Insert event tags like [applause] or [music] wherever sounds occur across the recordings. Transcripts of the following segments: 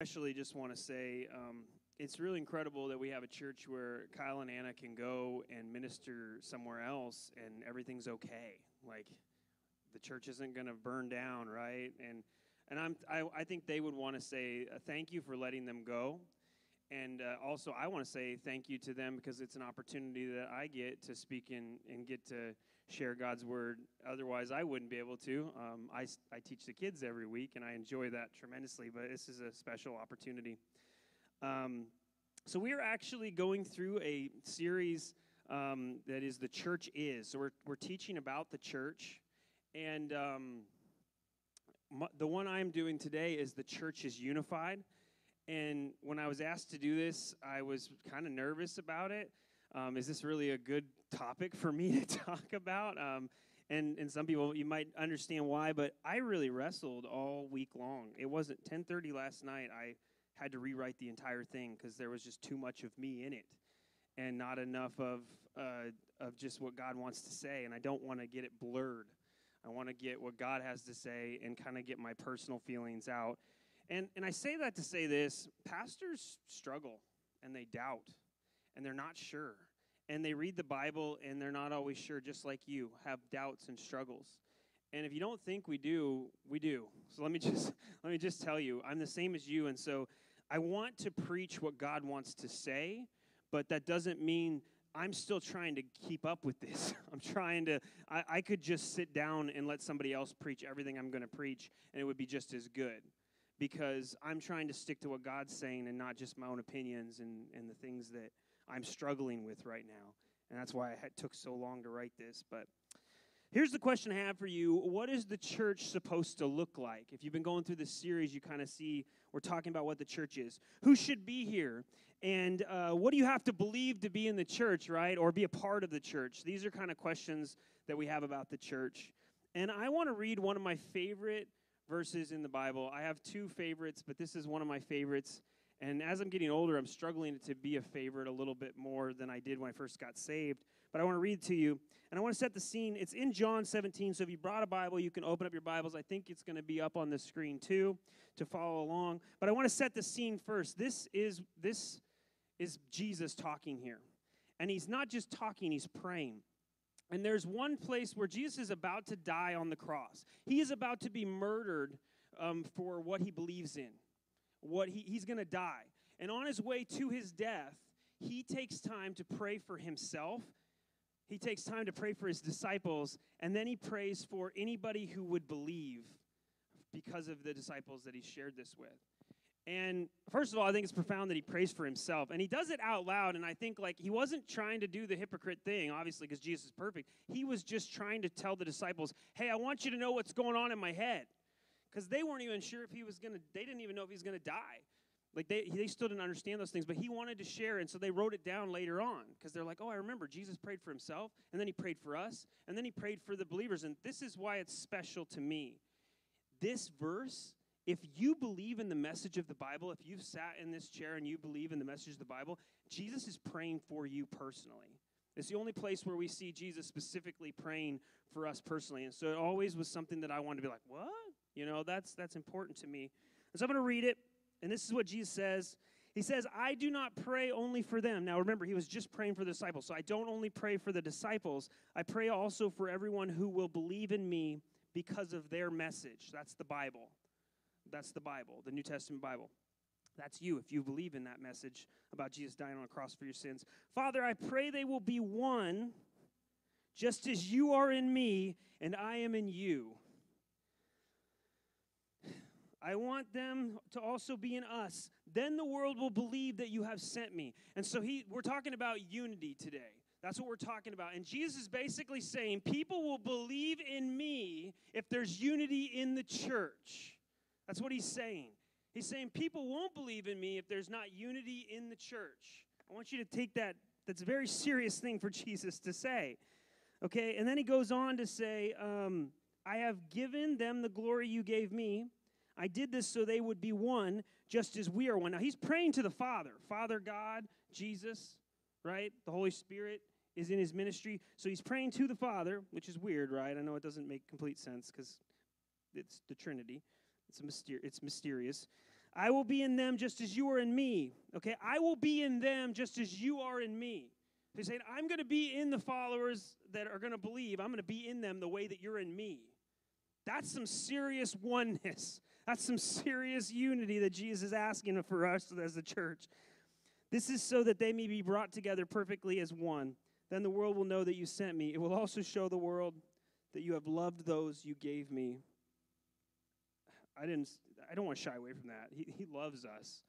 especially just want to say um, it's really incredible that we have a church where Kyle and Anna can go and minister somewhere else and everything's okay. Like the church isn't going to burn down, right? And and I'm I, I think they would want to say uh, thank you for letting them go. And uh, also, I want to say thank you to them because it's an opportunity that I get to speak in and get to share God's word. Otherwise, I wouldn't be able to. Um, I, I teach the kids every week, and I enjoy that tremendously, but this is a special opportunity. Um, so, we are actually going through a series um, that is The Church Is. So, we're, we're teaching about the church. And um, the one I'm doing today is The Church is Unified. And when I was asked to do this, I was kind of nervous about it. Um, is this really a good topic for me [laughs] to talk about? Um, and and some people you might understand why, but I really wrestled all week long. It wasn't 10:30 last night. I had to rewrite the entire thing because there was just too much of me in it, and not enough of uh, of just what God wants to say. And I don't want to get it blurred. I want to get what God has to say and kind of get my personal feelings out. And and I say that to say this: pastors struggle and they doubt and they're not sure. And they read the Bible and they're not always sure, just like you, have doubts and struggles. And if you don't think we do, we do. So let me [laughs] just let me just tell you, I'm the same as you, and so I want to preach what God wants to say, but that doesn't mean I'm still trying to keep up with this. [laughs] I'm trying to, I, I, could just sit down and let somebody else preach everything I'm going to preach, and it would be just as good. Because I'm trying to stick to what God's saying and not just my own opinions and, and the things that I'm struggling with right now. And that's why it took so long to write this. But here's the question I have for you What is the church supposed to look like? If you've been going through this series, you kind of see we're talking about what the church is. Who should be here? And uh, what do you have to believe to be in the church, right? Or be a part of the church? These are kind of questions that we have about the church. And I want to read one of my favorite verses in the Bible. I have two favorites, but this is one of my favorites. And as I'm getting older, I'm struggling to be a favorite a little bit more than I did when I first got saved. But I want to read to you, and I want to set the scene. It's in John 17, so if you brought a Bible, you can open up your Bibles. I think it's going to be up on the screen too to follow along. But I want to set the scene first. This is this is Jesus talking here. And he's not just talking, he's praying. And there's one place where Jesus is about to die on the cross. He is about to be murdered um, for what he believes in what he, he's going to die. And on his way to his death, he takes time to pray for himself. He takes time to pray for his disciples, and then he prays for anybody who would believe because of the disciples that he shared this with. And first of all, I think it's profound that he prays for himself. And he does it out loud. And I think, like, he wasn't trying to do the hypocrite thing, obviously, because Jesus is perfect. He was just trying to tell the disciples, hey, I want you to know what's going on in my head because they weren't even sure if he was going to, they didn't even know if he was going to die. Like they, they still didn't understand those things, but he wanted to share, and so they wrote it down later on because they're like, oh, I remember Jesus prayed for himself, and then he prayed for us, and then he prayed for the believers. And this is why it's special to me. This verse, if you believe in the message of the Bible, if you've sat in this chair and you believe in the message of the Bible, Jesus is praying for you personally. It's the only place where we see Jesus specifically praying for us personally. And so it always was something that I wanted to be like, what? You know, that's that's important to me. And so I'm going to read it, and this is what Jesus says. He says, I do not pray only for them. Now remember, he was just praying for the disciples. So I don't only pray for the disciples, I pray also for everyone who will believe in me because of their message. That's the Bible. That's the Bible, the New Testament Bible. That's you if you believe in that message about Jesus dying on a cross for your sins. Father, I pray they will be one just as you are in me and I am in you I want them to also be in us. Then the world will believe that you have sent me. And so he we're talking about unity today. That's what we're talking about. And Jesus is basically saying people will believe in me if there's unity in the church. That's what he's saying. He's saying people won't believe in me if there's not unity in the church. I want you to take that that's a very serious thing for [laughs] Jesus to say. Okay, and then he goes on to say, um, I have given them the glory you gave me I did this so they would be one, just as we are one. Now, he's praying to the Father, Father God, Jesus, right? The Holy Spirit is in his ministry. So he's praying to the Father, which is weird, right? I know it doesn't make complete sense because it's the Trinity. It's, a myster- it's mysterious. I will be in them just as you are in me. Okay, I will be in them just as you are in me. He's saying, I'm going to be in the followers that are going to believe. I'm going to be in them the way that you're in me. That's some serious oneness. That's some serious unity that Jesus is asking for us as a church. This is so that they may be brought together perfectly as one. Then the world will know that you sent me. It will also show the world that you have loved those you gave me. I didn't I don't want to shy away from that. He, he loves us.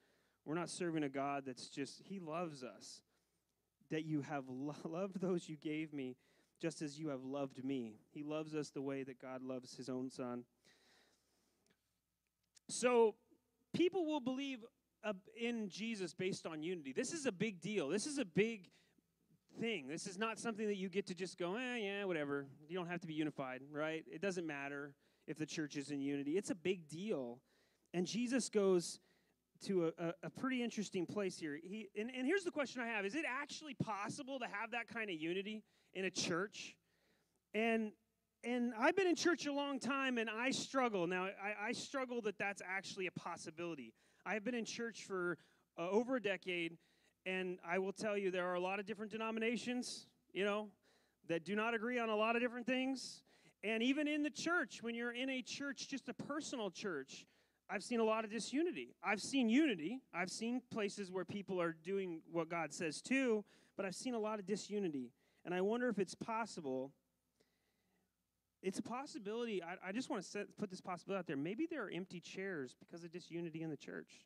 We're not serving a God that's just, He loves us. That you have [laughs] lo- loved those you gave me just as you have loved me. He loves us the way that God loves His own Son. So people will believe uh, in Jesus based on unity. This is a big deal. This is a big thing. This is not something that you get to just go, eh, yeah, whatever. You don't have to be unified, right? It doesn't matter if the church is in unity. It's a big deal. And Jesus goes to a, a, a pretty interesting place here. He, and, and here's the question I have Is it actually possible to have that kind of unity in a church? And and I've been in church a long time and I struggle. Now, I, I struggle that that's actually a possibility. I've been in church for uh, over a decade, and I will tell you there are a lot of different denominations, you know, that do not agree on a lot of different things. And even in the church, when you're in a church, just a personal church, I've seen a lot of disunity. I've seen unity. I've seen places where people are doing what God says too, but I've seen a lot of disunity. And I wonder if it's possible. It's a possibility. I, I just want to set, put this possibility out there. Maybe there are empty chairs because of disunity in the church.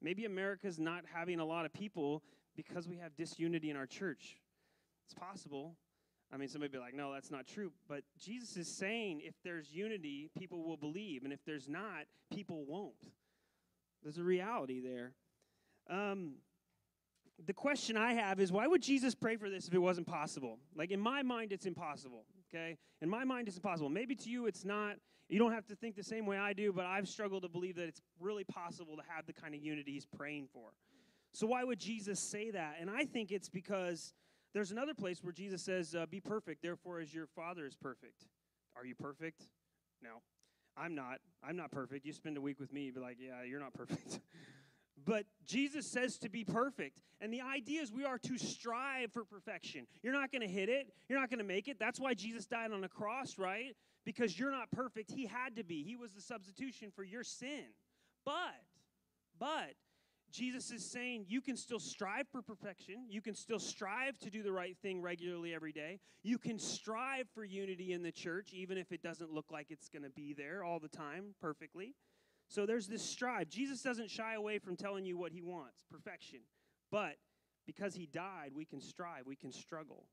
Maybe America's not having a lot of people because we have disunity in our church. It's possible. I mean, somebody be like, no, that's not true. But Jesus is saying if there's unity, people will believe. And if there's not, people won't. There's a reality there. Um, the question I have is why would Jesus pray for this if it wasn't possible? Like, in my mind, it's impossible. Okay? In my mind, it's impossible. Maybe to you, it's not. You don't have to think the same way I do, but I've struggled to believe that it's really possible to have the kind of unity he's praying for. So, why would Jesus say that? And I think it's because there's another place where Jesus says, uh, Be perfect, therefore, as your Father is perfect. Are you perfect? No. I'm not. I'm not perfect. You spend a week with me, be like, Yeah, you're not perfect. [laughs] but Jesus says to be perfect. And the idea is we are to strive for perfection. You're not going to hit it, you're not going to make it. That's why Jesus died on the cross, right? Because you're not perfect. He had to be. He was the substitution for your sin. But, but, Jesus is saying you can still strive for perfection. You can still strive to do the right thing regularly every day. You can strive for unity in the church, even if it doesn't look like it's going to be there all the time perfectly. So there's this strive. Jesus doesn't shy away from telling you what he wants perfection. But because he died, we can strive, we can struggle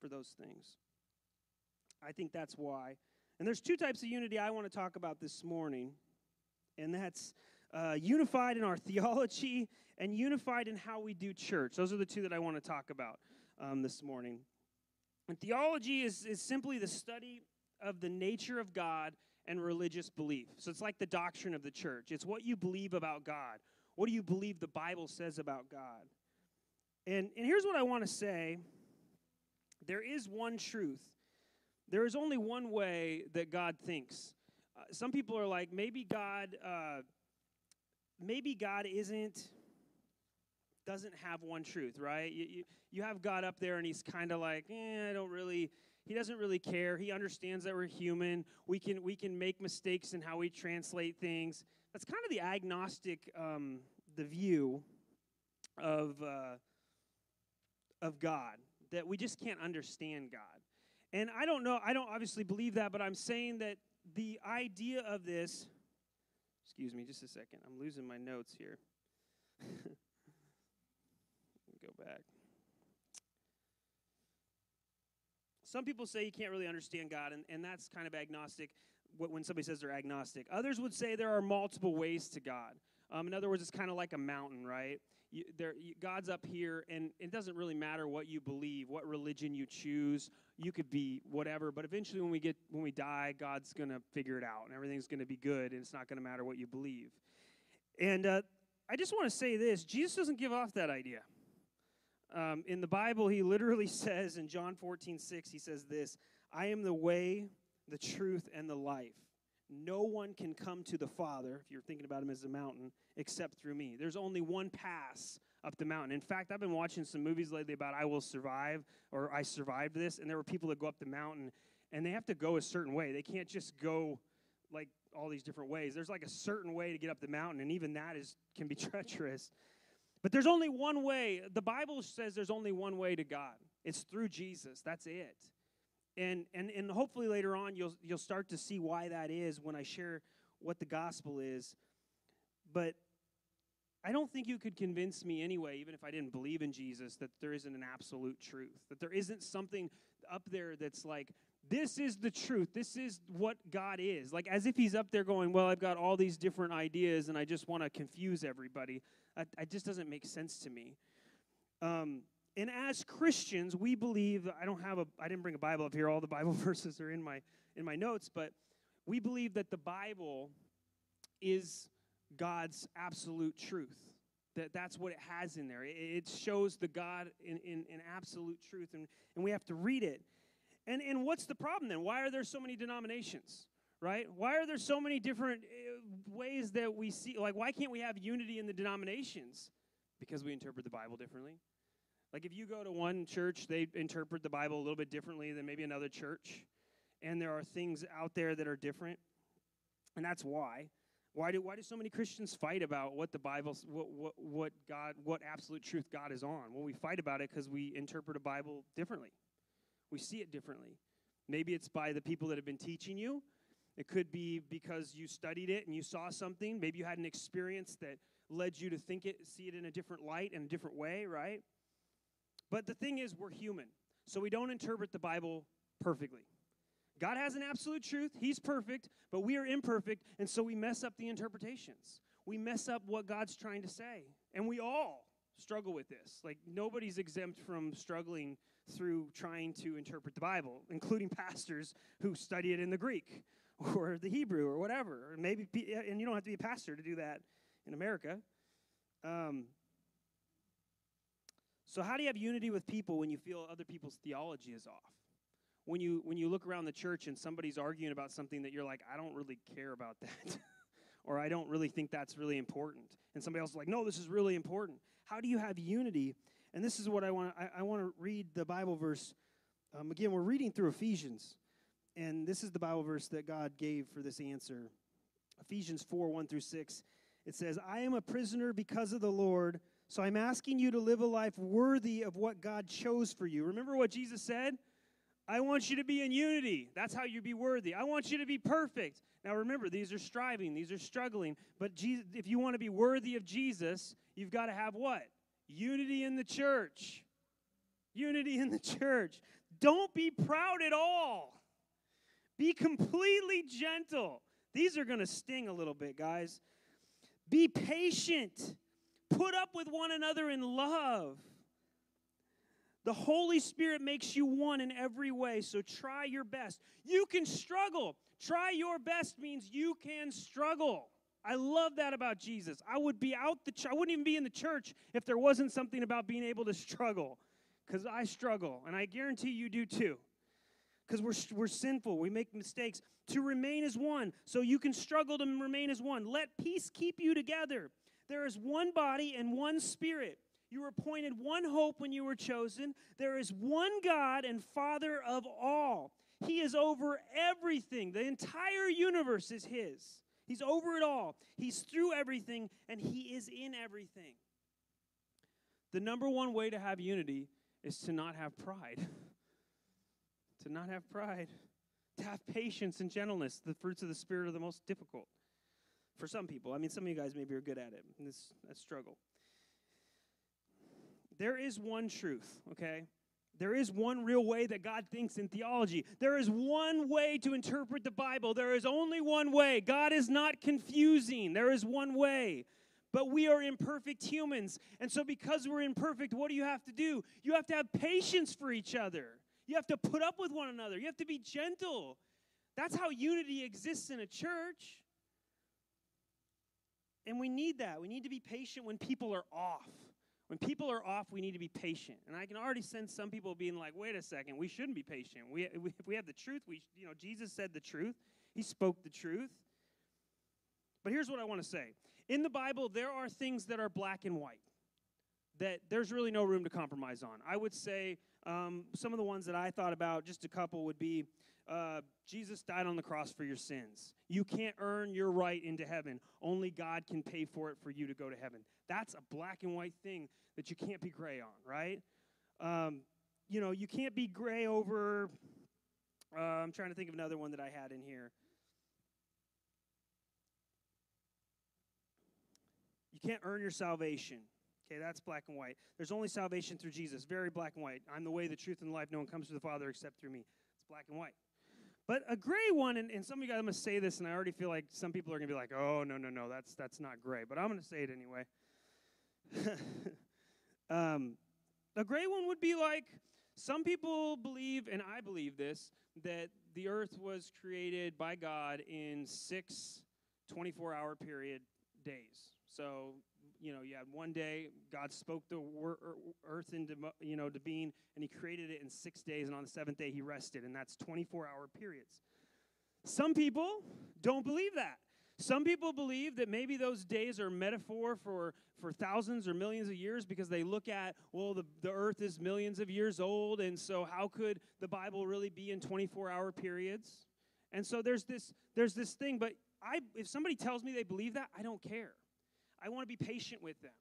for those things. I think that's why. And there's two types of unity I want to talk about this morning, and that's uh, unified in our [laughs] theology and unified in how we do church. Those are the two that I want to talk about um, this morning. And theology is, is simply the study of the nature of God and religious belief. So it's like the doctrine of the church. It's what you believe about God. What do you believe the Bible says about God? And, and here's what I want to say there is one truth. There is only one way that God thinks. Uh, some people are like, maybe God uh, maybe God isn't doesn't have one truth, right? You, you, you have God up there and he's kind of like, eh, I don't really, he doesn't really care. He understands that we're human. We can, we can make mistakes in how we translate things. That's kind of the agnostic, um, the view of, uh, of God, that we just can't understand God. And I don't know, I don't obviously believe that, but I'm saying that the idea of this Excuse me just a second. I'm losing my notes here. [laughs] go back. Some people say you can't really understand God, and, and that's kind of agnostic when somebody says they're agnostic. Others would say there are multiple ways to God. Um, in other words, it's kind of like a mountain, right? You, there, you, God's up here, and it doesn't really matter what you believe, what religion you choose. You could be whatever, but eventually, when we get when we die, God's gonna figure it out, and everything's gonna be good, and it's not gonna matter what you believe. And uh, I just want to say this: Jesus doesn't give off that idea. Um, in the Bible, he literally [laughs] says in John 14, 6, he says this I am the way, the truth, and the life. no one can come to the Father, if you're thinking about him as a mountain, except through me. There's only one pass up the mountain. In fact, I've been watching some movies lately about I will survive or I survived this, and there were people that go up the mountain and they have to go a certain way. They can't just go like all these different ways. There's like a certain way to get up the mountain, and even that is can be [laughs] treacherous. But there's only one way. The Bible says there's only one way to God. It's through Jesus. That's it. And and and hopefully later on you'll you'll start to see why that is when I share what the gospel is. But I don't think you could convince me anyway, even if I didn't believe in Jesus, that there isn't an absolute truth. That there isn't something up there that's like, this is the truth. This is what God is. Like, as if He's up there going, Well, I've got all these different ideas and I just want to confuse everybody. It just doesn't make sense to me. Um, and as Christians, we believe, I don't have a, I didn't bring a Bible up here. All the [laughs] Bible verses are in my, in my notes, but we believe that the Bible is God's absolute truth. That that's what it has in there. It, it shows the God in, in, in absolute truth, and, and we have to read it. And, and what's the problem then? Why are there so many denominations? Right? Why are there so many different uh, ways that we see? Like, why can't we have unity in the denominations? Because we interpret the Bible differently. Like, if you go to one church, they interpret the Bible a little bit differently than maybe another church. And there are things out there that are different. And that's why. Why do, why do so many Christians fight about what the Bible, what, what, what God, what absolute truth God is on? Well, we fight about it because we interpret a Bible differently. We see it differently. Maybe it's by the people that have been teaching you. It could be because you studied it and you saw something. Maybe you had an experience that led you to think it, see it in a different light, in a different way, right? But the thing is, we're human. So we don't interpret the Bible perfectly. God has an absolute truth, He's perfect, but we are imperfect, and so we mess up the interpretations. We mess up what God's trying to say. And we all struggle with this. Like, nobody's exempt from struggling through trying to interpret the Bible, including [laughs] pastors who study it in the Greek [laughs] or the Hebrew or whatever. maybe, and you don't have to be a pastor to do that in America. Um, so, how do you have unity with people when you feel other people's theology is off? When you when you look around the church and somebody's arguing about something that you're like, I don't really care about [laughs] that, or I don't really think that's really important, and somebody else is like, No, this is really important. How do you have unity? And this is what I want. I, I want to read the Bible verse. Um, again, we're reading through Ephesians, and this is the Bible verse that God gave for this answer. Ephesians 4 1 through 6. It says, I am a prisoner because of the Lord, so I'm asking you to live a life worthy of what God chose for you. Remember what Jesus said? I want you to be in unity. That's how you be worthy. I want you to be perfect. Now remember, these are striving, these are struggling. But Jesus, if you want to be worthy of Jesus, you've got to have what? Unity in the church. Unity in the [laughs] church. Don't be proud at all. Be completely gentle. These are going to sting a little bit, guys. Be patient. Put up with one another in love. The Holy Spirit makes you one in every way, so try your best. You can struggle. Try your best means you can struggle. I love that about Jesus. I would be out the ch- I wouldn't even be in the church if there wasn't something about being able to struggle cuz I struggle and I guarantee you do too. Cuz we're we're sinful, we make mistakes. To remain as one, so you can struggle to remain as one. Let peace keep you together. There is one body and one spirit. You were appointed one hope when you were chosen. There is one God and Father of all. He is over everything. The entire universe is His. He's over it all. He's through everything, and He is in everything. The number one way to have unity is to not have pride. [laughs] to not have pride. To have patience and gentleness. The fruits of the Spirit are the most difficult for some people. I mean, some of you guys maybe are good at it. This that struggle. There is one truth, okay? There is one real way that God thinks in theology. There is one way to interpret the Bible. There is only one way. God is not confusing. There is one way. But we are imperfect humans. And so, because we're imperfect, what do you have to do? You have to have patience for each other. You have to put up with one another. You have to be gentle. That's how unity exists in a church. And we need that. We need to be patient when people are off. When people are off, we need to be patient. And I can already sense some people being like, wait a second, we shouldn't be patient. We, if we have the truth, we, you know, Jesus said the truth. He spoke the truth. But here's what I want to say in the Bible, there are things that are black and white that there's really no room to compromise on. I would say um, some of the ones that I thought about, just a couple, would be uh, Jesus died on the cross for your sins. You can't earn your right into heaven. Only God can pay for it for you to go to heaven. That's a black and white thing that you can't be gray on, right? Um, you know, you can't be gray over. Uh, I'm trying to think of another one that I had in here. You can't earn your salvation. Okay, that's black and white. There's only salvation through Jesus. Very black and white. I'm the way, the truth, and the life. No one comes to the Father except through me. It's black and white. But a gray one, and, and some of you guys, I'm going to say this, and I already feel like some people are going to be like, oh, no, no, no, that's, that's not gray. But I'm going to say it anyway. [laughs] um, a gray one would be like some people believe, and I believe this, that the earth was created by God in six 24 hour period days. So you know, you had one day, God spoke the er, earth into, you know, to being, and he created it in six days, and on the seventh day he rested, and that's 24-hour periods. Some people don't believe that. Some people believe that maybe those days are metaphor for, for thousands or millions of years because they look at, well, the, the earth is millions of years old, and so how could the Bible really be in 24-hour periods? And so there's this, there's this thing, but I, if somebody tells me they believe that, I don't care. I want to be patient with them.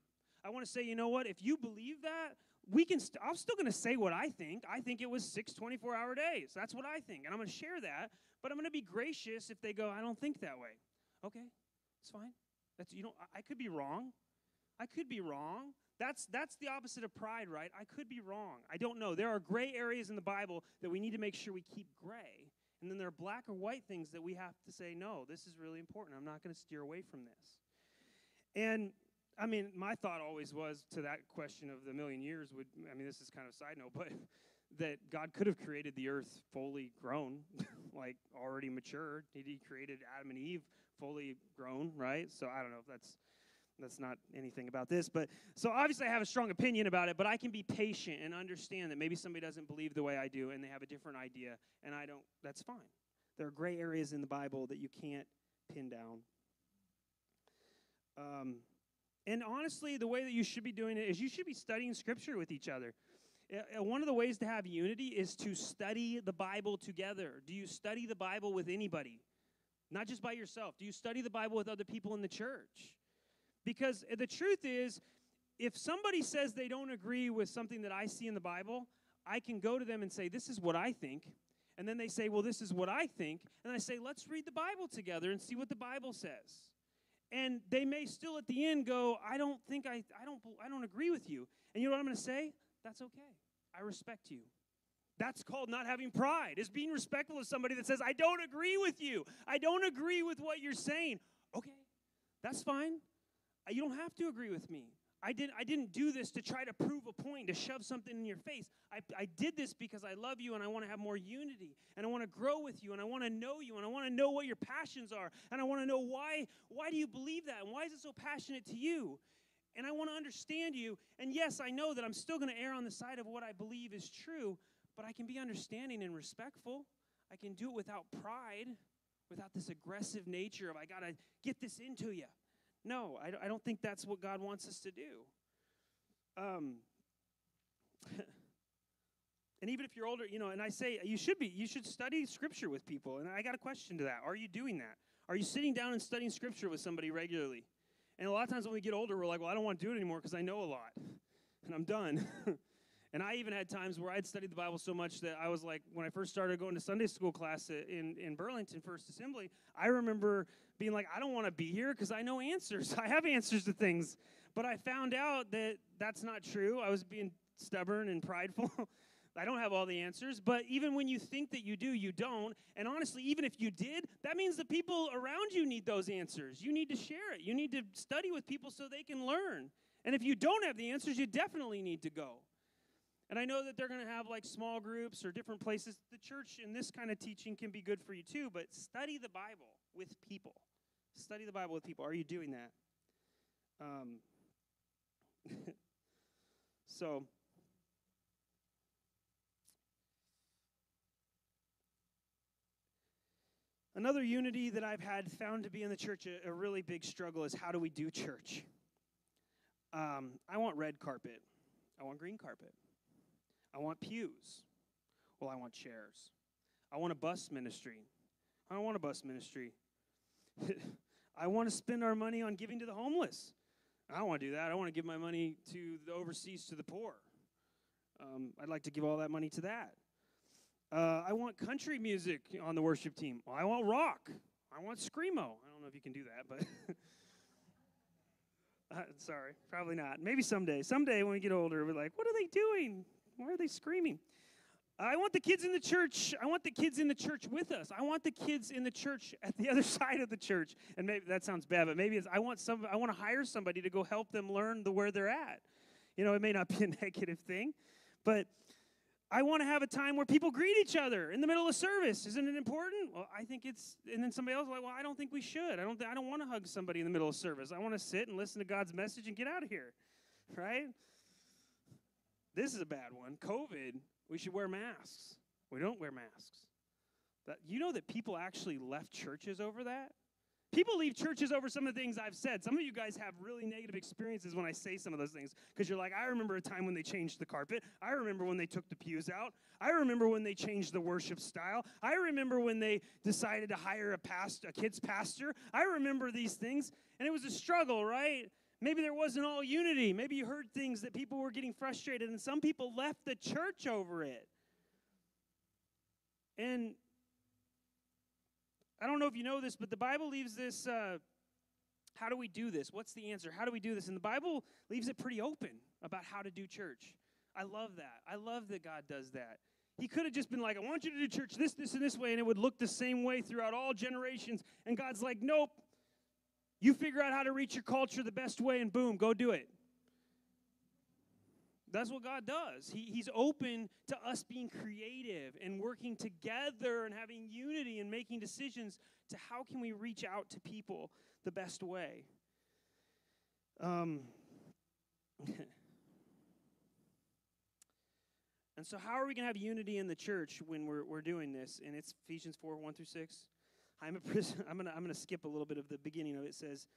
I want to say, you know what? If you believe that, we can. St- I'm still going to say what I think. I think it was six 24 hour days. That's what I think, and I'm going to share that. But I'm going to be gracious if they go, I don't think that way. Okay, it's fine. That's you know, I, I could be wrong. I could be wrong. That's that's the opposite of pride, right? I could be wrong. I don't know. There are gray areas in the Bible that we need to make sure we keep gray. And then there are black or white things that we have to say, no, this is really important. I'm not going to steer away from this. And I mean, my thought always was to that question of the million years would, I mean, this is kind of side note, [laughs] but that God could have created the earth fully grown, [laughs] like already mature. He created Adam and Eve fully grown, right? So I don't know if that's that's not anything about this, but so obviously I have a strong opinion about it, but I can be patient and understand that maybe somebody doesn't believe the way I do and they have a different idea, and I don't. That's fine. There are gray areas in the Bible that you can't pin down. Um, and honestly, the way that you should be doing it is you should be studying Scripture with each other. Uh, one of the ways to have unity is to study the Bible together. Do you study the Bible with anybody? Not just by yourself. Do you study the Bible with other people in the church? Because the truth is, if somebody says they don't agree with something that I see in the Bible, I can go to them and say, This is what I think. And then they say, Well, this is what I think. And I say, Let's read the Bible together and see what the Bible says and they may still at the end go i don't think i i don't i don't agree with you. And you know what i'm going to say? That's okay. I respect you. That's called not having pride. Is being respectful of somebody that says i don't agree with you. I don't agree with what you're saying. Okay. That's fine. You don't have to agree with me I didn't, I didn't do this to try to prove a point, to shove something in your face. I, I did this because I love you and I want to have more unity and I want to grow with you and I want to know you and I want to know what your passions are and I want to know why, why do you believe that and why is it so passionate to you? And I want to understand you. And yes, I know that I'm still going to err on the side of what I believe is true, but I can be understanding and respectful. I can do it without pride, without this aggressive nature of I got to get this into you. No, I, I don't think that's what God wants us to do. Um, [laughs] and even if you're older, you know, and I say you should be, you should study scripture with people. And I got a question to that. Are you doing that? Are you sitting down and studying scripture with somebody regularly? And a lot of times when we get older, we're like, well, I don't want to do it anymore because I know a lot [laughs] and I'm done. [laughs] and I even had times where I'd studied the Bible so much that I was like, when I first started going to Sunday school class in, in Burlington First Assembly, I remember being like, I don't want to be here because I know answers. [laughs] I have answers to things. But I found out that that's not true. I was being stubborn and prideful. [laughs] I don't have all the answers, but even when you think that you do, you don't. And honestly, even if you did, that means the people around you need those answers. You need to share it. You need to study with people so they can learn. And if you don't have the answers, you definitely need to go. And I know that they're going to have like small groups or different places. The church and this kind of teaching can be good for you too, but study the Bible with people. Study the Bible with people. Are you doing that? Um, [laughs] so, Another unity that I've had found to be in the church a, a really big struggle is how do we do church? Um, I want red carpet. I want green carpet. I want pews. Well, I want chairs. I want a bus ministry. I don't want a bus ministry. [laughs] I want to spend our money on giving to the homeless. I don't want to do that. I want to give my money to the overseas to the poor. Um, I'd like to give all that money to that. Uh, I want country music on the worship team. I want rock. I want screamo. I don't know if you can do that, but [laughs] uh, sorry, probably not. Maybe someday. Someday when we get older, we're like, what are they doing? Why are they screaming? I want the kids in the church. I want the kids in the church with us. I want the kids in the church at the [laughs] other side of the church. And maybe that sounds bad, but maybe it's I want some I want to hire somebody to go help them learn the where they're at. You know, it may not be a [laughs] negative thing, but I want to have a time where people greet each other in the middle of service. Isn't it important? Well, I think it's. And then somebody else like, well, I don't think we should. I don't. Th- I don't want to hug somebody in the middle of service. I want to sit and listen to God's message and get out of here, right? This is a bad one. COVID we should wear masks. We don't wear masks. That, you know that people actually left churches over that? People leave churches over some of the things I've said. Some of you guys have really negative experiences when I say some of those things because you're like, I remember a time when they changed the carpet. I remember when they took the pews out. I remember when they changed the worship style. I remember when they decided to hire a past a kids pastor. I remember these things and it was a struggle, right? Maybe there wasn't all unity. Maybe you heard things that people were getting frustrated, and some people left the church over it. And I don't know if you know this, but the Bible leaves this uh, how do we do this? What's the answer? How do we do this? And the Bible leaves it pretty open about how to do church. I love that. I love that God does that. He could have just been like, I want you to do church this, this, and this way, and it would look the same way throughout all generations. And God's like, nope, you figure out how to reach your culture the best way, and boom, go do it. That's what God does. He, he's open to us being creative and working together and having unity and making decisions to how can we reach out to people the best way. Um, [laughs] and so, how are we going to have unity in the church when we're, we're doing this? And it's Ephesians 4 1 through 6. I'm a. [laughs] I'm gonna I'm gonna skip a little bit of the beginning of it. it says,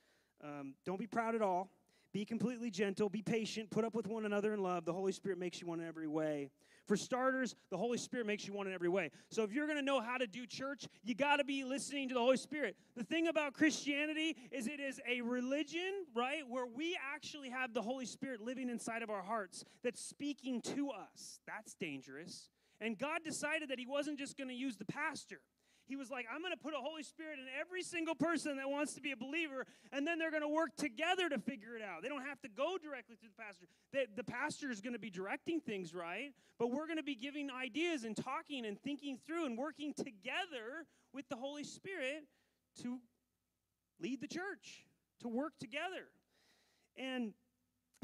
um, "Don't be proud at all. Be completely gentle. Be patient. Put up with one another in love. The Holy Spirit makes you one in every way. For starters, the Holy Spirit makes you one in every way. So if you're going to know how to do church, you got to be listening to the Holy Spirit. The thing about Christianity is it is a religion, right, where we actually have the Holy Spirit living inside of our hearts that's speaking to us. That's dangerous. And God decided that He wasn't just going to use the pastor he was like, I'm going to put a Holy Spirit in every single person that wants to be a believer, and then they're going to work together to figure it out. They don't have to go directly to the pastor. The, the pastor is going to be directing things, right? But we're going to be giving ideas and talking and thinking through and working together with the Holy Spirit to lead the church, to work together. And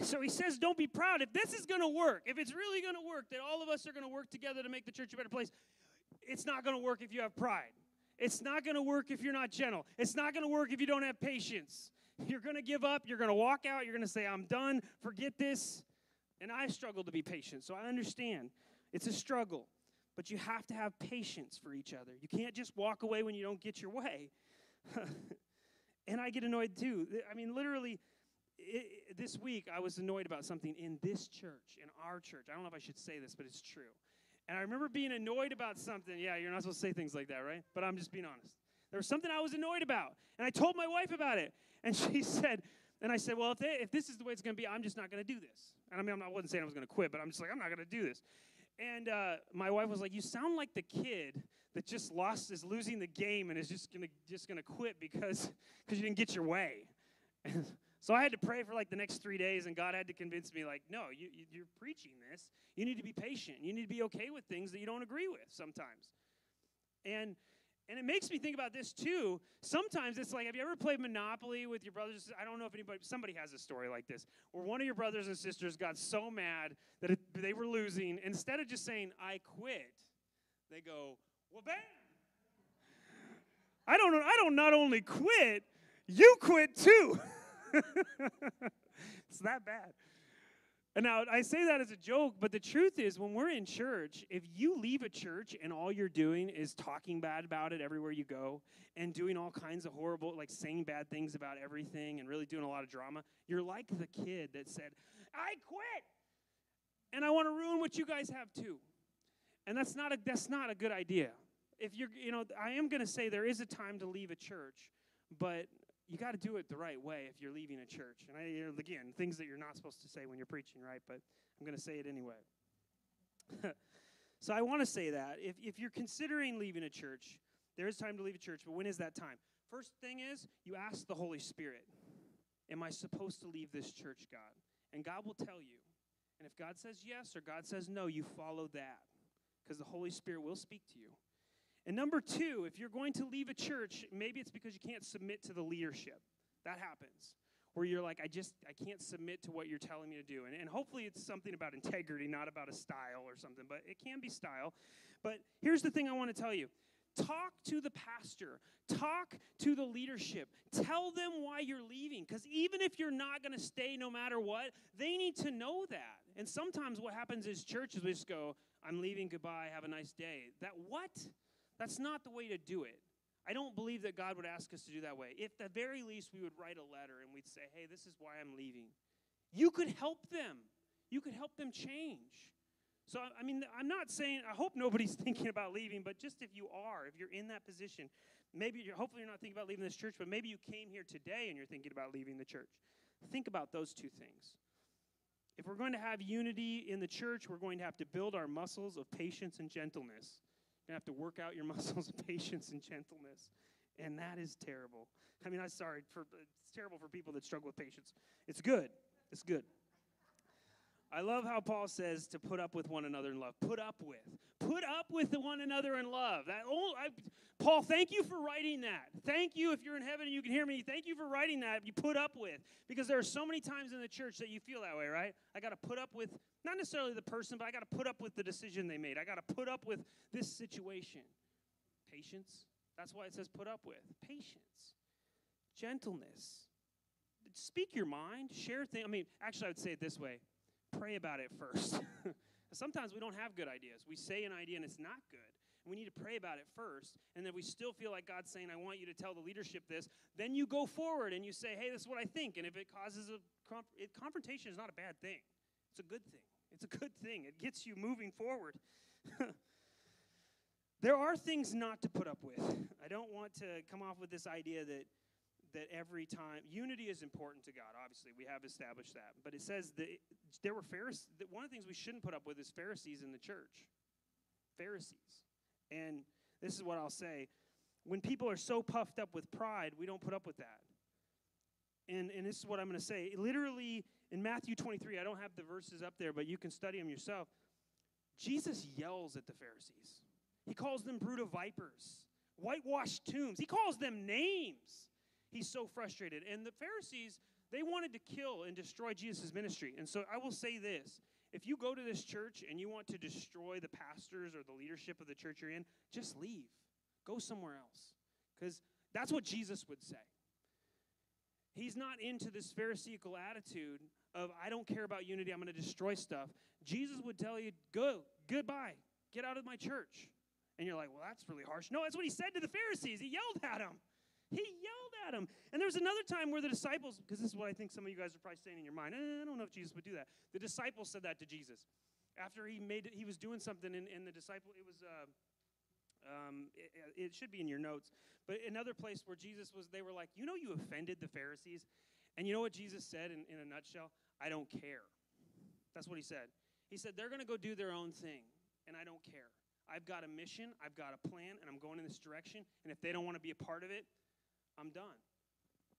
so he says, Don't be proud. If this is going to work, if it's really going to work, that all of us are going to work together to make the church a better place, it's not going to work if you have pride. It's not going to work if you're not gentle. It's not going to work if you don't have patience. You're going to give up. You're going to walk out. You're going to say, I'm done. Forget this. And I struggle to be patient, so I understand. It's a struggle. But you have to have patience for each other. You can't just walk away when you don't get your way. [laughs] and I get annoyed too. I mean, literally, it, this week I was annoyed about something in this church, in our church. I don't know if I should say this, but it's true. And I remember being annoyed about something. Yeah, you're not supposed to say things like that, right? But I'm just being honest. There was something I was annoyed about. And I told my wife about it. And [laughs] she said, and I said, well, if, they, if this is the way it's going to be, I'm just not going to do this. And I mean, I wasn't saying I was going to quit, but I'm just like, I'm not going to do this. And uh, my wife was like, "You sound like the kid that just lost, is losing the game, and is just gonna just gonna quit because because you didn't get your way." [laughs] so I had to pray for like the next three days, and God had to convince me, like, no, you, you, are preaching this. You need to be patient. You need to be okay with things that you don't agree with sometimes. And and it makes me think about this too. Sometimes it's like, have you ever played Monopoly with your brothers? I don't know if anybody, somebody has a story like this, where one of your brothers and sisters got so mad that it, they were losing. Instead of just saying, I quit, they go, well, bam. I don't, I don't not only quit, you quit too. [laughs] [laughs] it's that bad. And now I say that as a joke, but the truth is, when we're in church, if you leave a church and all you're doing is talking bad about it everywhere you go and doing all kinds of horrible, like saying bad things about everything and really doing a lot of drama, you're like the kid that said, I quit and I want to ruin what you guys have too. And that's not a, that's not a good idea. If you're, you know, I am going to say there is a time to leave a church, but you got to do it the right way if you're leaving a church. And I, you know, again, things that you're not supposed to say when you're preaching, right? But I'm going to say it anyway. [laughs] so I want to say that if, if you're considering leaving a church, there is time to leave a church, but when is that time? First thing is, you ask the Holy Spirit, Am I supposed to leave this church, God? And God will tell you. And if God says yes or God says no, you follow that because the Holy Spirit will speak to you. And number two, if you're going to leave a church, maybe it's because you can't submit to the leadership. That happens. Where you're like, I just, I can't submit to what you're telling me to do. And, and hopefully it's something about integrity, not about a style or something, but it can be style. But here's the thing I want to tell you talk to the pastor, talk to the leadership, tell them why you're leaving. Because even if you're not going to stay no matter what, they need to know that. And sometimes what happens is churches we just go, I'm leaving, goodbye, have a nice day. That what? That's not the way to do it. I don't believe that God would ask us to do that way. If the very least we would write a letter and we'd say, hey, this is why I'm leaving. You could help them. You could help them change. So, I mean, I'm not saying, I hope nobody's [laughs] thinking about leaving, but just if you are, if you're in that position, maybe you're, hopefully you're not thinking about leaving this church, but maybe you came here today and you're thinking about leaving the church. Think about those two things. If we're going to have unity in the church, we're going to have to build our muscles of patience and gentleness. Going to have to work out your [laughs] muscles of patience and gentleness. And that is terrible. I mean, I'm sorry, for, it's terrible for people that struggle with patience. It's good. It's good. I love how Paul says to put up with one another in love. Put up with. Put up with one another in love. That I, Paul, thank you for writing that. Thank you if you're in heaven and you can hear me. Thank you for writing that. You put up with because there are so many times in the church that you feel that way, right? I got to put up with not necessarily the person, but I got to put up with the decision they made. I got to put up with this situation. Patience. That's why it says put up with. Patience. Gentleness. Speak your mind. Share things. I mean, actually, I would say it this way pray about it first. [laughs] Sometimes we don't have good ideas. We say an idea and it's not good. We need to pray about it first. And then we still feel like God's saying, I want you to tell the leadership this. Then you go forward and you say, hey, this is what I think. And if it causes a confrontation is not a bad thing, it's a good thing. It's a good thing. It gets you moving forward. [laughs] there are things not to put up with. I don't want to come off with this idea that that every time unity is important to God. Obviously, we have established that. But it says that there were Pharisees. That one of the things we shouldn't put up with is Pharisees in the church. Pharisees, and this is what I'll say: when people are so puffed up with pride, we don't put up with that. And and this is what I'm going to say. Literally in Matthew 23, I don't have the verses up there, but you can study them yourself. Jesus yells at the Pharisees. He calls them brood of vipers, whitewashed tombs. He calls them names. He's so frustrated. And the Pharisees, they wanted to kill and destroy Jesus' ministry. And so I will say this if you go to this church and you want to destroy the pastors or the leadership of the church you're in, just leave. Go somewhere else. Because that's what Jesus would say. He's not into this Pharisaical attitude of, I don't care about unity, I'm going to destroy stuff. Jesus would tell you, go, goodbye, get out of my church. And you're like, well, that's really harsh. No, that's what he said to the Pharisees. He yelled at them. He yelled at him. And there was another time where the disciples, because this is what I think some of you guys are probably saying in your mind. Eh, I don't know if Jesus would do that. The disciples said that to Jesus. After he made it, he was doing something, and, and the disciple, it was, uh, um, it, it should be in your notes, but another place where Jesus was, they were like, You know, you offended the Pharisees. And you know what Jesus said in, in a nutshell? I don't care. That's what he said. He said, They're going to go do their own thing, and I don't care. I've got a mission, I've got a plan, and I'm going in this direction. And if they don't want to be a part of it, I'm done.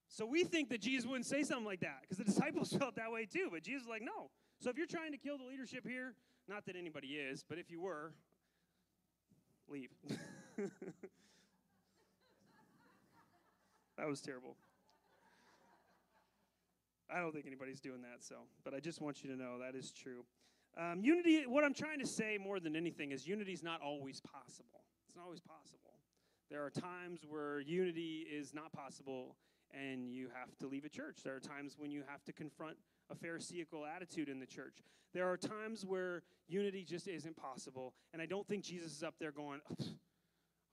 So we think that Jesus wouldn't say something like that because the [laughs] disciples felt that way too. But Jesus is like, no. So if you're trying to kill the leadership here, not that anybody is, but if you were, leave. [laughs] that was terrible. I don't think anybody's doing that, so, but I just want you to know that is true. Um, unity, what I'm trying to say more than anything is unity is not always possible. It's not always possible. There are times where unity is not possible and you have to leave a church. There are times when you have to confront a Pharisaical attitude in the church. There are times where unity just isn't possible, and I don't think Jesus is up there going,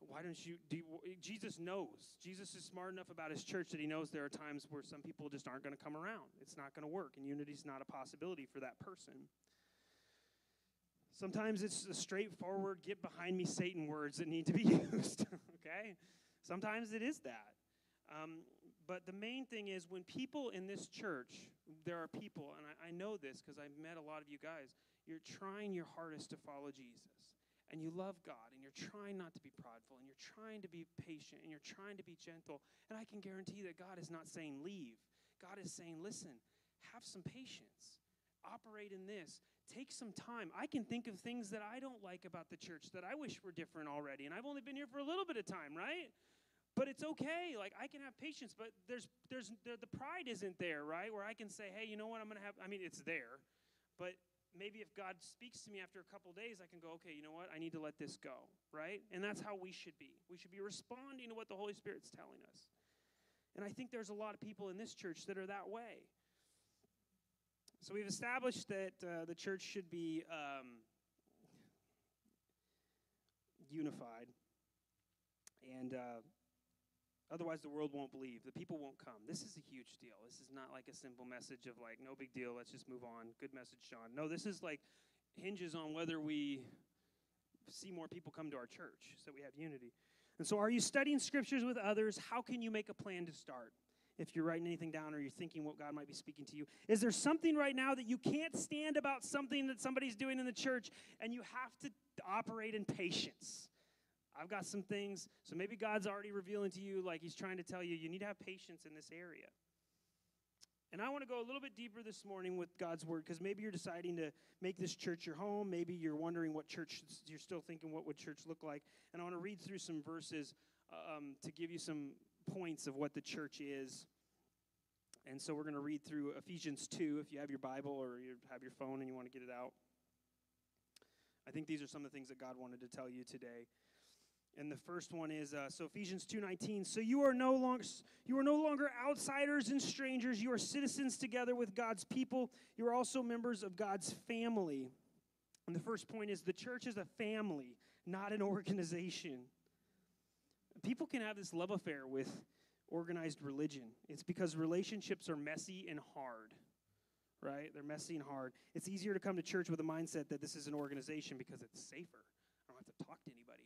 why don't you, do you, Jesus knows. Jesus is smart enough about his church that he knows there are times where some people just aren't going to come around. It's not going to work, and unity is not a possibility for that person. Sometimes it's a straightforward, get behind me, Satan words that need to be [laughs] used, okay? Sometimes it is that. Um, but the main thing is when people in this church, there are people, and I, I know this because I've met a lot of you guys, you're trying your hardest to follow Jesus. And you love God, and you're trying not to be prideful, and you're trying to be patient, and you're trying to be gentle. And I can guarantee that God is not saying leave. God is saying, listen, have some patience. Operate in this. Take some time. I can think of things that I don't like about the church that I wish were different already. And I've only been here for a little bit of time, right? But it's okay. Like I can have patience, but there's there's the, the pride isn't there, right? Where I can say, "Hey, you know what? I'm going to have I mean, it's there. But maybe if God speaks to me after a couple days, I can go, "Okay, you know what? I need to let this go." Right? And that's how we should be. We should be responding to what the Holy Spirit's telling us. And I think there's a lot of people in this church that are that way. So we've established that uh, the church should be um, unified. And uh, Otherwise, the world won't believe. The people won't come. This is a huge deal. This is not like a simple message of like, no big deal, let's just move on. Good message, Shawn. No, this is like hinges on whether we see more people come to our church so we have unity. And so, are you studying scriptures with others? How can you make a plan to start? If you're writing anything down or you're thinking what God might be speaking to you, is there something right now that you can't stand about something that somebody's doing in the church and you have to operate in patience? I've got some things. So maybe God's already revealing to you, like He's trying to tell you, you need to have patience in this area. And I want to go a little bit deeper this morning with God's word because maybe you're deciding to make this church your home. Maybe you're wondering what church, you're still thinking what would church look like. And I want to read through some verses um, to give you some points of what the church is. And so we're going to read through Ephesians 2 if you have your Bible or you have your phone and you want to get it out. I think these are some of the things that God wanted to tell you today. And the first one is uh, so Ephesians 2:19. So you are no longer you are no longer outsiders and strangers. You are citizens together with God's people. You are also members of God's family. And the first point is the church is a family, not an [laughs] organization. People can have this love affair with organized religion. It's because relationships are messy and hard. Right? They're messy and hard. It's easier to come to church with a mindset that this is an organization because it's safer. I don't have to talk to anybody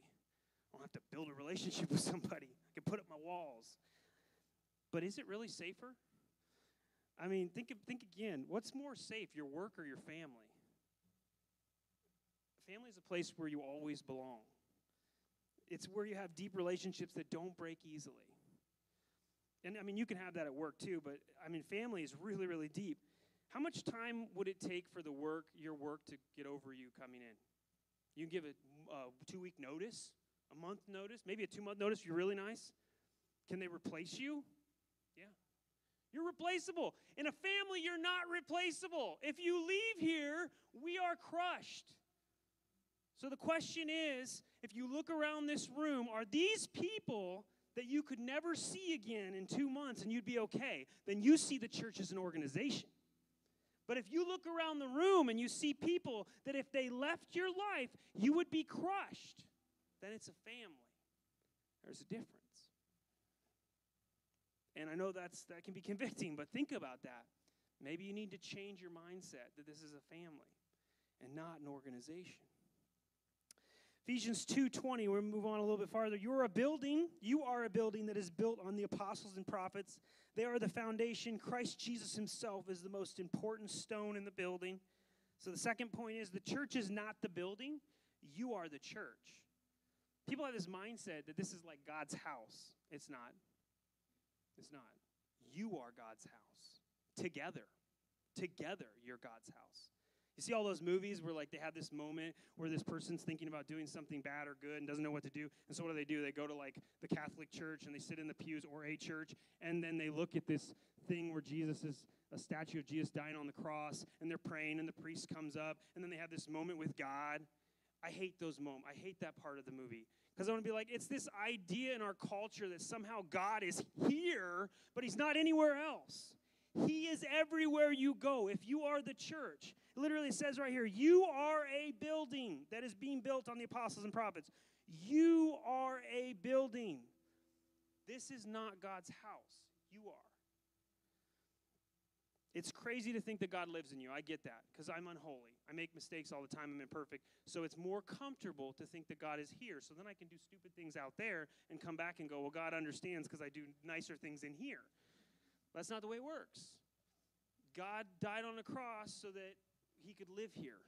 I don't have to build a relationship [laughs] with somebody. I can put up my walls. But is it really safer? I mean, think, think again. What's more safe, your work or your family? Family is a place where you always belong. It's where you have deep relationships that don't break easily. And I mean, you can have that at work too, but I mean, family is really, really deep. How much time would it take for the work, your work, to get over you coming in? You give a uh, two week notice a month notice, maybe a two month notice if you're really nice. Can they replace you? Yeah. You're replaceable. In a family, you're not replaceable. If you leave here, we are crushed. So the question is if you look around this room, are these people that you could never see again in two months and you'd be okay? Then you see the church as an organization. But if you look around the room and you see people that if they left your life, you would be crushed then it's a family. There's a difference. And I know that's that can be convicting, but think about that. Maybe you need to change your mindset that this is a family and not an organization. Ephesians 2:20, we'll move on a little bit farther. You're a building, you are a building that is built on the apostles and prophets. They are the foundation. Christ Jesus himself is the most important stone in the building. So the second point is the church is not the building, you are the church. People have this mindset that this is like God's house. It's not. It's not. You are God's house. Together. Together, you're God's house. You see all those movies where like they have this moment where this person's thinking about doing something bad or good and doesn't know what to do. And so what do they do? They go to like the Catholic church and they sit in the pews or a church and then they look at this thing where Jesus is a statue of Jesus dying on the cross and they're praying and the priest comes up and then they have this moment with God I hate those moments. I hate that part of the movie. Because I want to be like, it's this idea in our culture that somehow God is here, but he's not anywhere else. He is everywhere you go. If you are the church, literally says right here, you are a building that is being built on the apostles and prophets. You are a building. This is not God's house. You are. It's crazy to think that God lives in you. I get that because I'm unholy. I make mistakes all the time. I'm imperfect. So it's more comfortable to think that God is here. So then I can do stupid things out there and come back and go, well, God understands because I do nicer things in here. That's not the way it works. God died on the cross so that he could live here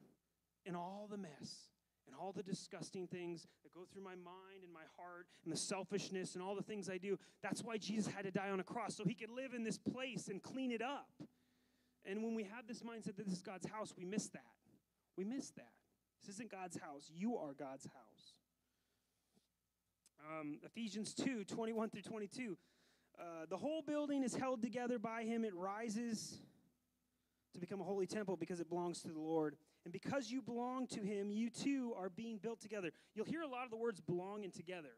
in all the mess and all the disgusting things that go through my mind and my heart and the selfishness and all the things I do. That's why Jesus had to die on a cross so he could live in this place and clean it up. And when we have this mindset that this is God's house, we miss that. We miss that. This isn't God's house. You are God's house. Um, Ephesians 2 21 through 22. Uh, the whole building is held together by him. It rises to become a holy temple because it belongs to the Lord. And because you belong to him, you too are being built together. You'll hear a lot of the words belong and together.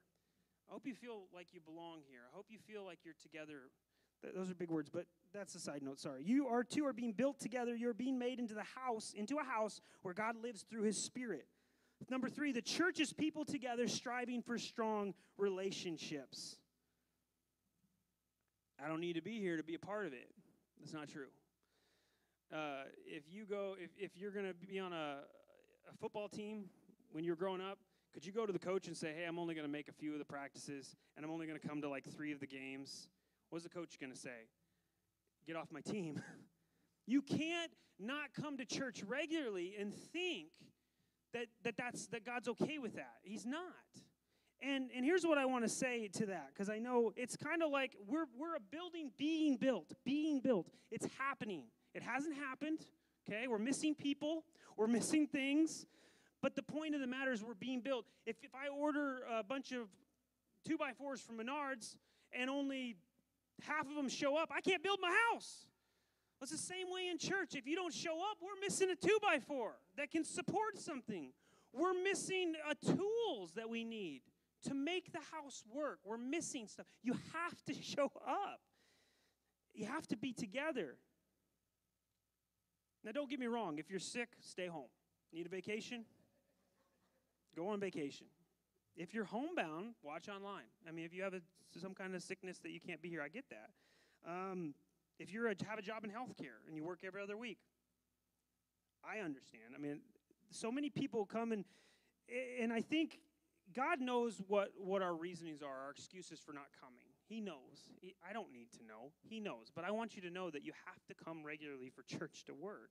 I hope you feel like you belong here. I hope you feel like you're together. Those are big words, but that's a side note. Sorry. You are two are being built together. You're being made into the house, into a house where God lives through his spirit. Number three, the church is people together striving for strong relationships. I don't need to be here to be a part of it. That's not true. Uh, if you go, if, if you're going to be on a, a football team when you're growing up, could you go to the coach and say, hey, I'm only going to make a few of the practices and I'm only going to come to like three of the games? What's the coach going to say? Get off my team. [laughs] you can't not come to church regularly and think that, that that's that God's okay with that. He's not. And and here's what I want to say to that because I know it's kind of like we're we're a building being built, being built. It's happening. It hasn't happened. Okay, we're missing people, we're missing things, but the point of the matter is we're being built. If if I order a bunch of two by fours from Menards and only half of them show up, I can't build my house. It's the same way in church. If you don't show up, we're missing a two by four that can support something. We're missing uh, tools that we need to make the house work. We're missing stuff. You have to [laughs] show up. You have to be together. Now, don't get me wrong. If you're sick, stay home. Need a vacation? Go on vacation. If you're homebound, watch online. I mean, if you have a, some kind of sickness that you can't be here, I get that. Um, if you have a job in healthcare and you work every other week, I understand. I mean, so many people come and and I think God knows what what our reasonings are, our excuses for not coming. He knows. He, I don't need to know. He knows. But I want you to know that you have to come regularly for church to work.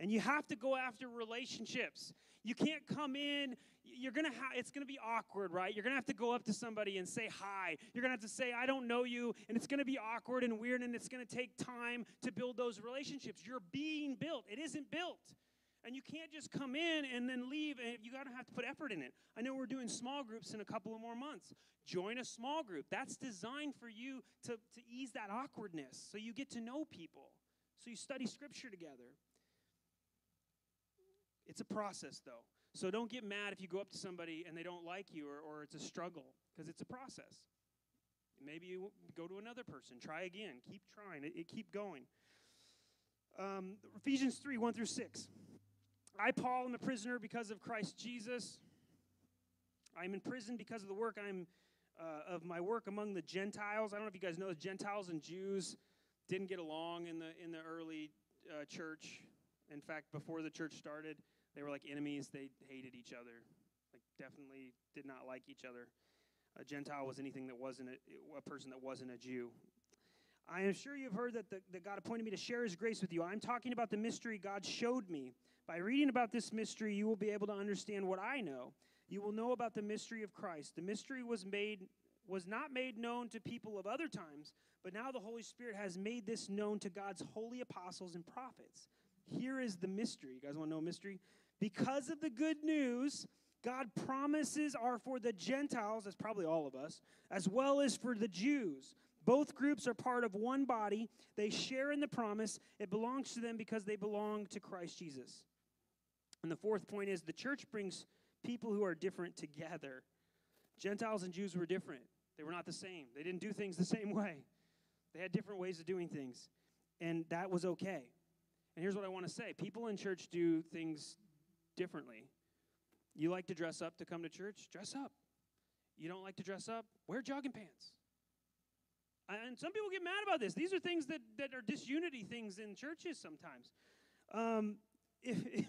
And you have to go after relationships. You can't come in, you're gonna have it's gonna be awkward, right? You're gonna have to go up to somebody and say hi. You're gonna have to say, I don't know you, and it's gonna be awkward and weird, and it's gonna take time to build those relationships. You're being built, it isn't built. And you can't just come in and then leave, and you gotta have to put effort in it. I know we're doing small groups in a couple of more months. Join a small group. That's designed for you to, to ease that awkwardness so you get to know people. So you study scripture together. It's a process, though. So don't get mad if you go up to somebody and they don't like you or, or it's a struggle because it's a process. Maybe you go to another person, try again, keep trying, it, it keep going. Um, Ephesians 3 1 through 6. I, Paul, am a prisoner because of Christ Jesus. I am in prison because of the work I'm uh, of my work among the Gentiles. I don't know if you guys know, the Gentiles and Jews didn't get along in the in the early uh, church. In fact, before the church started, they were like enemies. They hated each other. Like definitely did not like each other. A Gentile was anything that wasn't a, a person that wasn't a Jew. I am sure you've heard that, the, that God appointed me to share his grace with you. I'm talking about the mystery God showed me. By reading about this mystery, you will be able to understand what I know. You will know about the mystery of Christ. The mystery was made was not made known to people of other times, but now the Holy Spirit has made this known to God's holy apostles and prophets. Here is the mystery. You guys want to know a mystery? Because of the good news, God promises are for the Gentiles, that's probably all of us, as well as for the Jews. Both groups are part of one body. They share in the promise. It belongs to them because they belong to Christ Jesus. And the fourth point is the church brings people who are different together. Gentiles and Jews were different, they were not the same. They didn't do things the [laughs] same way, they had different ways of doing things. And that was okay. And here's what I want to say people in church do things differently. You like to dress up to come to church? Dress up. You don't like to dress up? Wear jogging pants. And some people get mad about this. These are things that, that are disunity things in churches sometimes. Um, [laughs] if,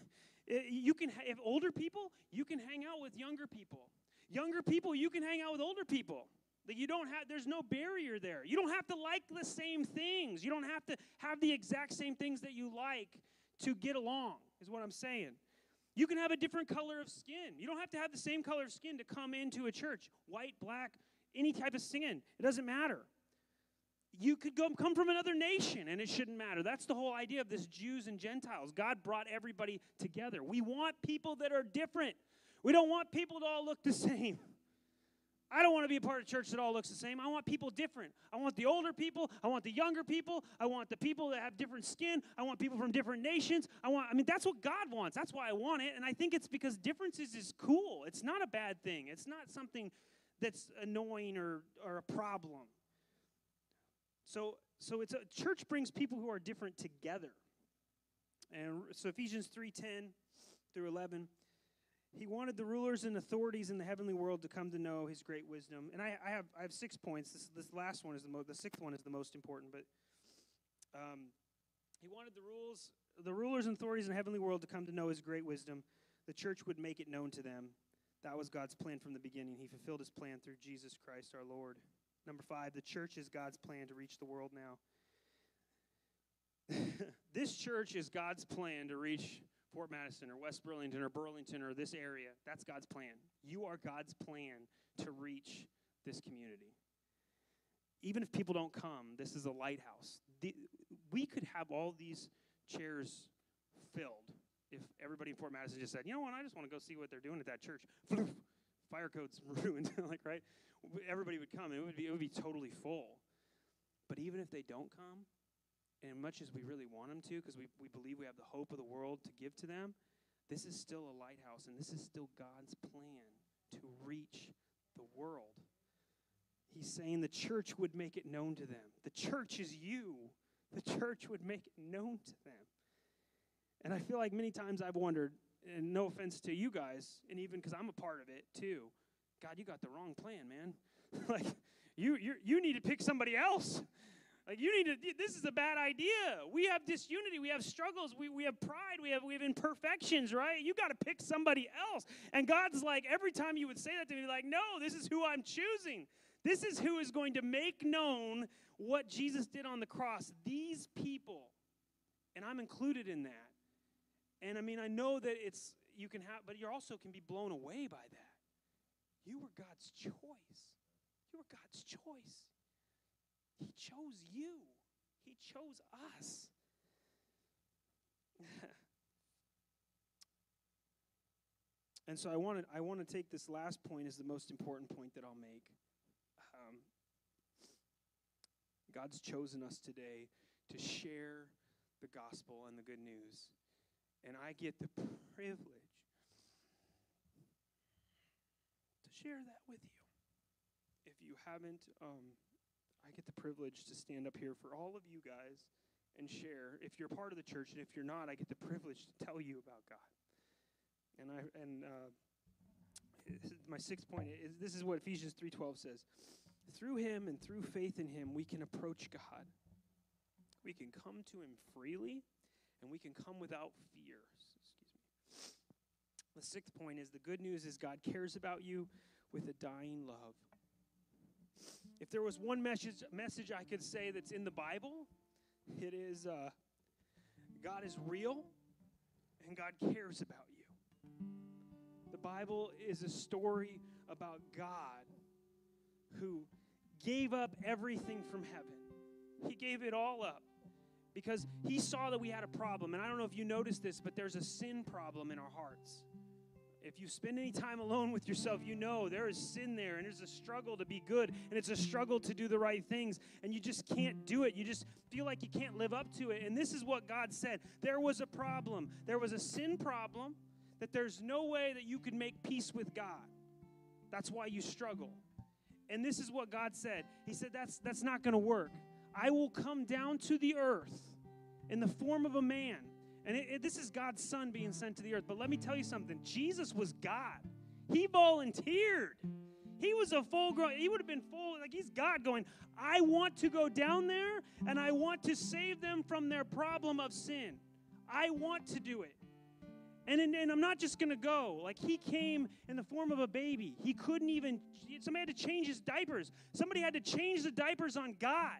Uh, you can, if older people, you can hang out with younger people. Younger people, you can hang out with older people. That you don't have, there's no barrier there. You don't have to like the same things. You don't have to have the exact same things that you like to get along, is what I'm saying. You can have a different color of skin. You don't have to have the same color of skin to come into a church white, black, any type of skin. It doesn't matter. You could go, come from another nation and it shouldn't matter. That's the whole idea of this Jews and Gentiles. God brought everybody together. We want people that are different. We don't want people to all look the same. I don't want to be a part of church that all looks the same. I want people different. I want the older people. I want the younger people. I want the people that have different skin. I want people from different nations. I want, I mean, that's what God wants. That's why I want it. And I think it's because differences is cool. It's not a bad thing, it's not something that's annoying or, or a problem. So, so it's a church brings people who are different together. And so Ephesians 3:10 through 11 he wanted the rulers and authorities in the heavenly world to come to know his great wisdom. And I, I have, I have six points. This, this last one is the most, the sixth one is the most important. But um, he wanted the rules, the rulers and authorities in the heavenly world to come to know his great wisdom. The church would make it known to them. That was God's plan from the beginning. He fulfilled his plan through Jesus Christ our Lord. Number five, the church is God's plan to reach the world now. [laughs] this church is God's plan to reach Fort Madison or West Burlington or Burlington or this area. That's God's plan. You are God's plan to reach this community. Even if people don't come, this is a lighthouse. The, we could have all these chairs filled if everybody in Fort Madison just said, you know what, I just want to go see what they're doing at that church. [laughs] Fire code's [laughs] ruined, like right? Everybody would come. It would be it would be totally full. But even if they don't come, and much as we really want them to, because we, we believe we have the hope of the world to give to them, this is still a lighthouse, and this is still God's plan to reach the world. He's saying the church would make it known to them. The church is you. The church would make it known to them. And I feel like many times I've wondered, and no offense to you guys, and even because I'm a part of it too, God, you got the wrong plan, man. [laughs] like, you, you you need to pick somebody else. Like you need to this is a bad idea. We have disunity, we have struggles, we, we have pride, we have we have imperfections, right? You gotta pick somebody else. And God's like, every time you would say that to me, like, no, this is who I'm choosing. This is who is going to make known what Jesus did on the cross. These people. And I'm included in that. And I mean, I know that it's you can have, but you also can be blown away by that. You were God's choice. You were God's choice. He chose you, He chose us. [laughs] and so I want to I want to take this last point as the most important point that I'll make. Um, God's chosen us today to share the gospel and the good news. And I get the privilege to share that with you. If you haven't um, I get the privilege to stand up here for all of you guys and share. If you're part of the church, and if you're not, I get the privilege to tell you about God. And I and uh, my sixth point is this is what Ephesians three twelve says. Through Him and through faith in Him, we can approach God. We can come to Him freely, and we can come without fear. The sixth point is the good news is God cares about you with a dying love. If there was one message, message I could say that's in the Bible, it is uh, God is real and God cares about you. The Bible is a story about God who gave up everything from heaven. He gave it all up because he saw that we had a problem. And I don't know if you noticed this, but there's a sin problem in our hearts. If you spend any time alone with yourself, you know there is sin there and there's a struggle to be good and it's a struggle to do the right things and you just can't do it. You just feel like you can't live up to it. And this is what God said there was a problem, there was a sin problem that there's no way that you could make peace with God. That's why you struggle. And this is what God said He said, That's, that's not going to work. I will come down to the earth in the form of a man. And it, it, this is God's son being mm-hmm. sent to the earth. But let me tell you something Jesus was God, He volunteered. He was a full grown, he would have been full, like he's God going, I want to go down there and I want to save them from their problem of sin. I want to do it. And, and, and I'm not just going to go. Like, he came in the form of a baby. He couldn't even, somebody had to change his diapers. Somebody had to change the diapers on God.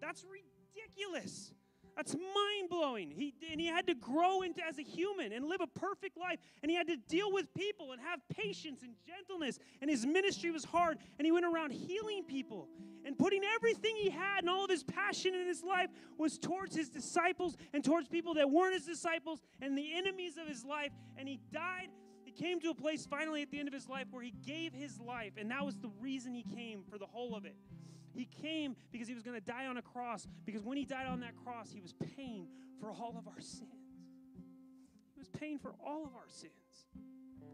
That's ridiculous. That's mind blowing. He, and he had to grow into as a human and live a perfect life. And he had to deal with people and have patience and gentleness. And his ministry was hard. And he went around healing people and putting everything he had and all of his passion in his life was towards his disciples and towards people that weren't his disciples and the enemies of his life. And he died. He came to a place finally at the end of his life where he gave his life. And that was the reason he came for the whole of it. He came because he was going to die on a cross, because when he died on that cross, he was paying for all of our sins. He was paying for all of our sins.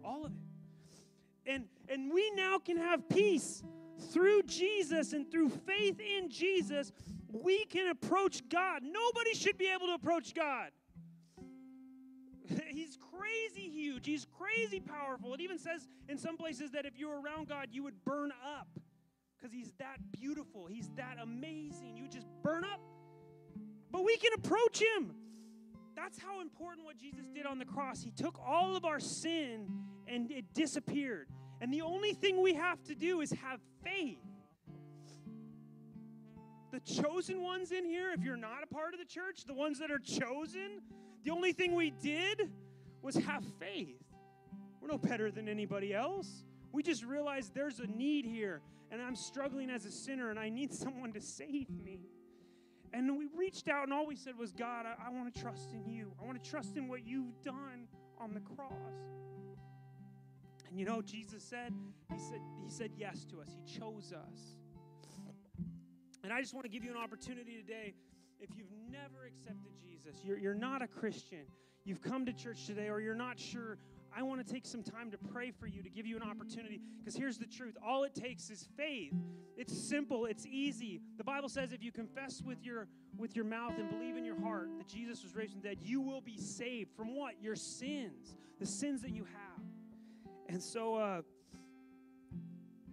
All of it. And, and we now can have peace through Jesus and through faith in Jesus. We can approach God. Nobody should be able to approach God. [laughs] He's crazy huge. He's crazy powerful. It even says in some places that if you were around God, you would burn up because he's that beautiful. He's that amazing. You just burn up. But we can approach him. That's how important what Jesus did on the cross. He took all of our sin and it disappeared. And the only thing we have to do is have faith. The chosen ones in here, if you're not a part of the church, the ones that are chosen, the only thing we did was have faith. We're no better than anybody else. We just realized there's a need here and I'm struggling as a sinner and I need [laughs] someone to save me. And we reached out and all we said was, God, I, I want to trust in you. I want to trust in what you've done on the cross. And you know, Jesus said, He said, He said yes to us. He chose us. And I just want to give you an opportunity today. If you've never accepted Jesus, you're, you're not a Christian, you've come to church today, or you're not sure I want to take some time to pray for you, to give you an opportunity. Because here's the truth all it takes is faith. It's simple, it's easy. The Bible says if you confess with your with your mouth and believe in your heart that Jesus was raised from the dead, you will be saved from what? Your sins, the sins that you have. And so uh,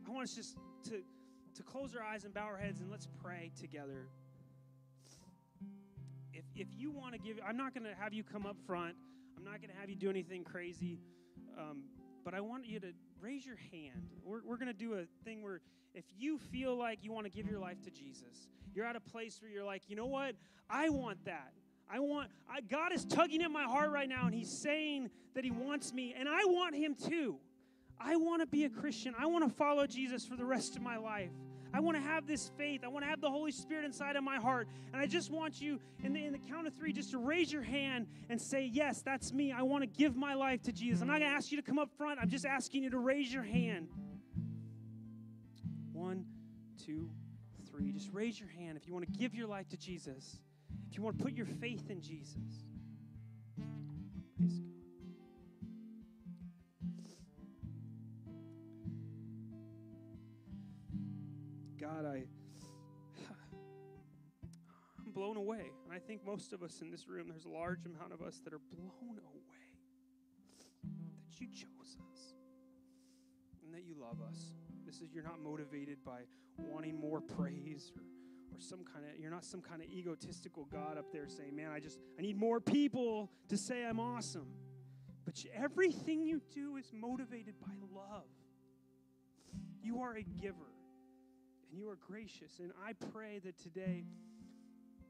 I want us just to, to close our eyes and bow our heads and let's pray together. If, if you want to give, I'm not going to have you come up front. I'm not going to have you do anything crazy, um, but I want you to raise your hand. We're, we're going to do a thing where if you feel like you want to give your life to Jesus, you're at a place where you're like, you know what? I want that. I want, I, God is tugging at my heart right now, and He's saying that He wants me, and I want Him too. I want to be a Christian. I want to follow Jesus for the rest of my life. I want to have this faith. I want to have the Holy Spirit inside of my heart. And I just want you, in the, in the count of three, just to raise your hand and say, Yes, that's me. I want to give my life to Jesus. I'm not going to ask you to come up front. I'm just asking you to raise your hand. One, two, three. Just raise your hand if you want to give your life to Jesus, if you want to put your faith in Jesus. Praise God. God, I I'm blown away. And I think most of us in this room, there's a large amount of us that are blown away that you chose us and that you love us. This is you're not motivated by wanting more praise or or some kind of you're not some kind of egotistical God up there saying, "Man, I just I need more people to say I'm awesome." But everything you do is motivated by love. You are a giver and you are gracious. And I pray that today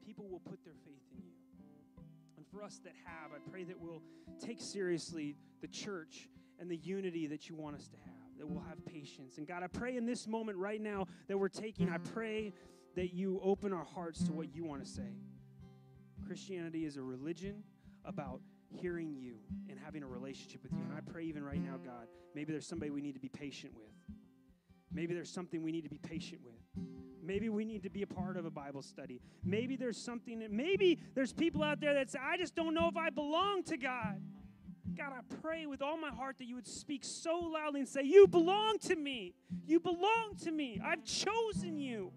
people will put their faith in you. And for us that have, I pray that we'll take seriously the church and the unity that you want us to have, that we'll have patience. And God, I pray in this moment right now that we're taking, I pray that you open our hearts to what you want to say. Christianity is a religion about hearing you and having a relationship with you. And I pray even right now, God, maybe there's somebody we need to be patient with. Maybe there's something we need to be patient with. Maybe we need to be a part of a Bible study. Maybe there's something, maybe there's people out there that say, I just don't know if I belong to God. God, I pray with all my heart that you would speak so loudly and say, You belong to me. You belong to me. I've chosen you.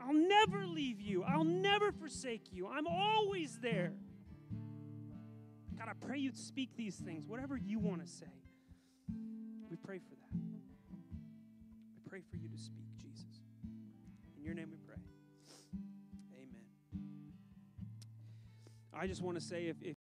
I'll never leave you. I'll never forsake you. I'm always there. God, I pray you'd speak these things, whatever you want to say. We pray for that. Pray for you to speak, Jesus. In your name we pray. Amen. I just want to say if, if